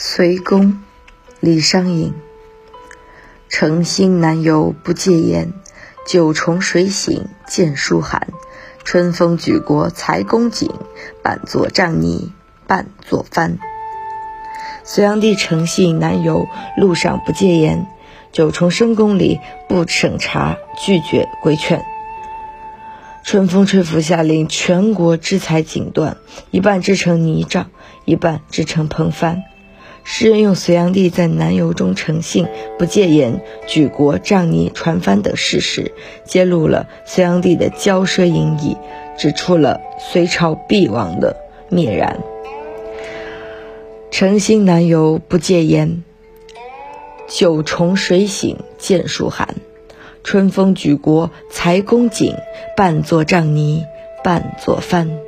隋公，李商隐。诚心难游不戒烟，九重水醒见书寒。春风举国才公瑾，半作杖泥半作帆。隋炀帝诚信难游，路上不戒烟，九重深宫里不审查，拒绝规劝。春风吹拂下，令全国之才锦缎，一半织成泥杖，一半织成蓬帆。诗人用隋炀帝在南游中诚信、不戒严、举国仗泥传帆等事实，揭露了隋炀帝的骄奢淫逸，指出了隋朝必亡的灭然。诚心南游不戒严，九重水醒见书寒。春风举国才公瑾，半作杖泥半作帆。